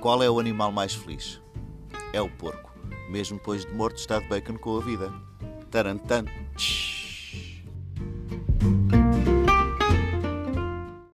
Qual é o animal mais feliz? É o porco. Mesmo depois de morto está de bacon com a vida. Tarantan. Tsh.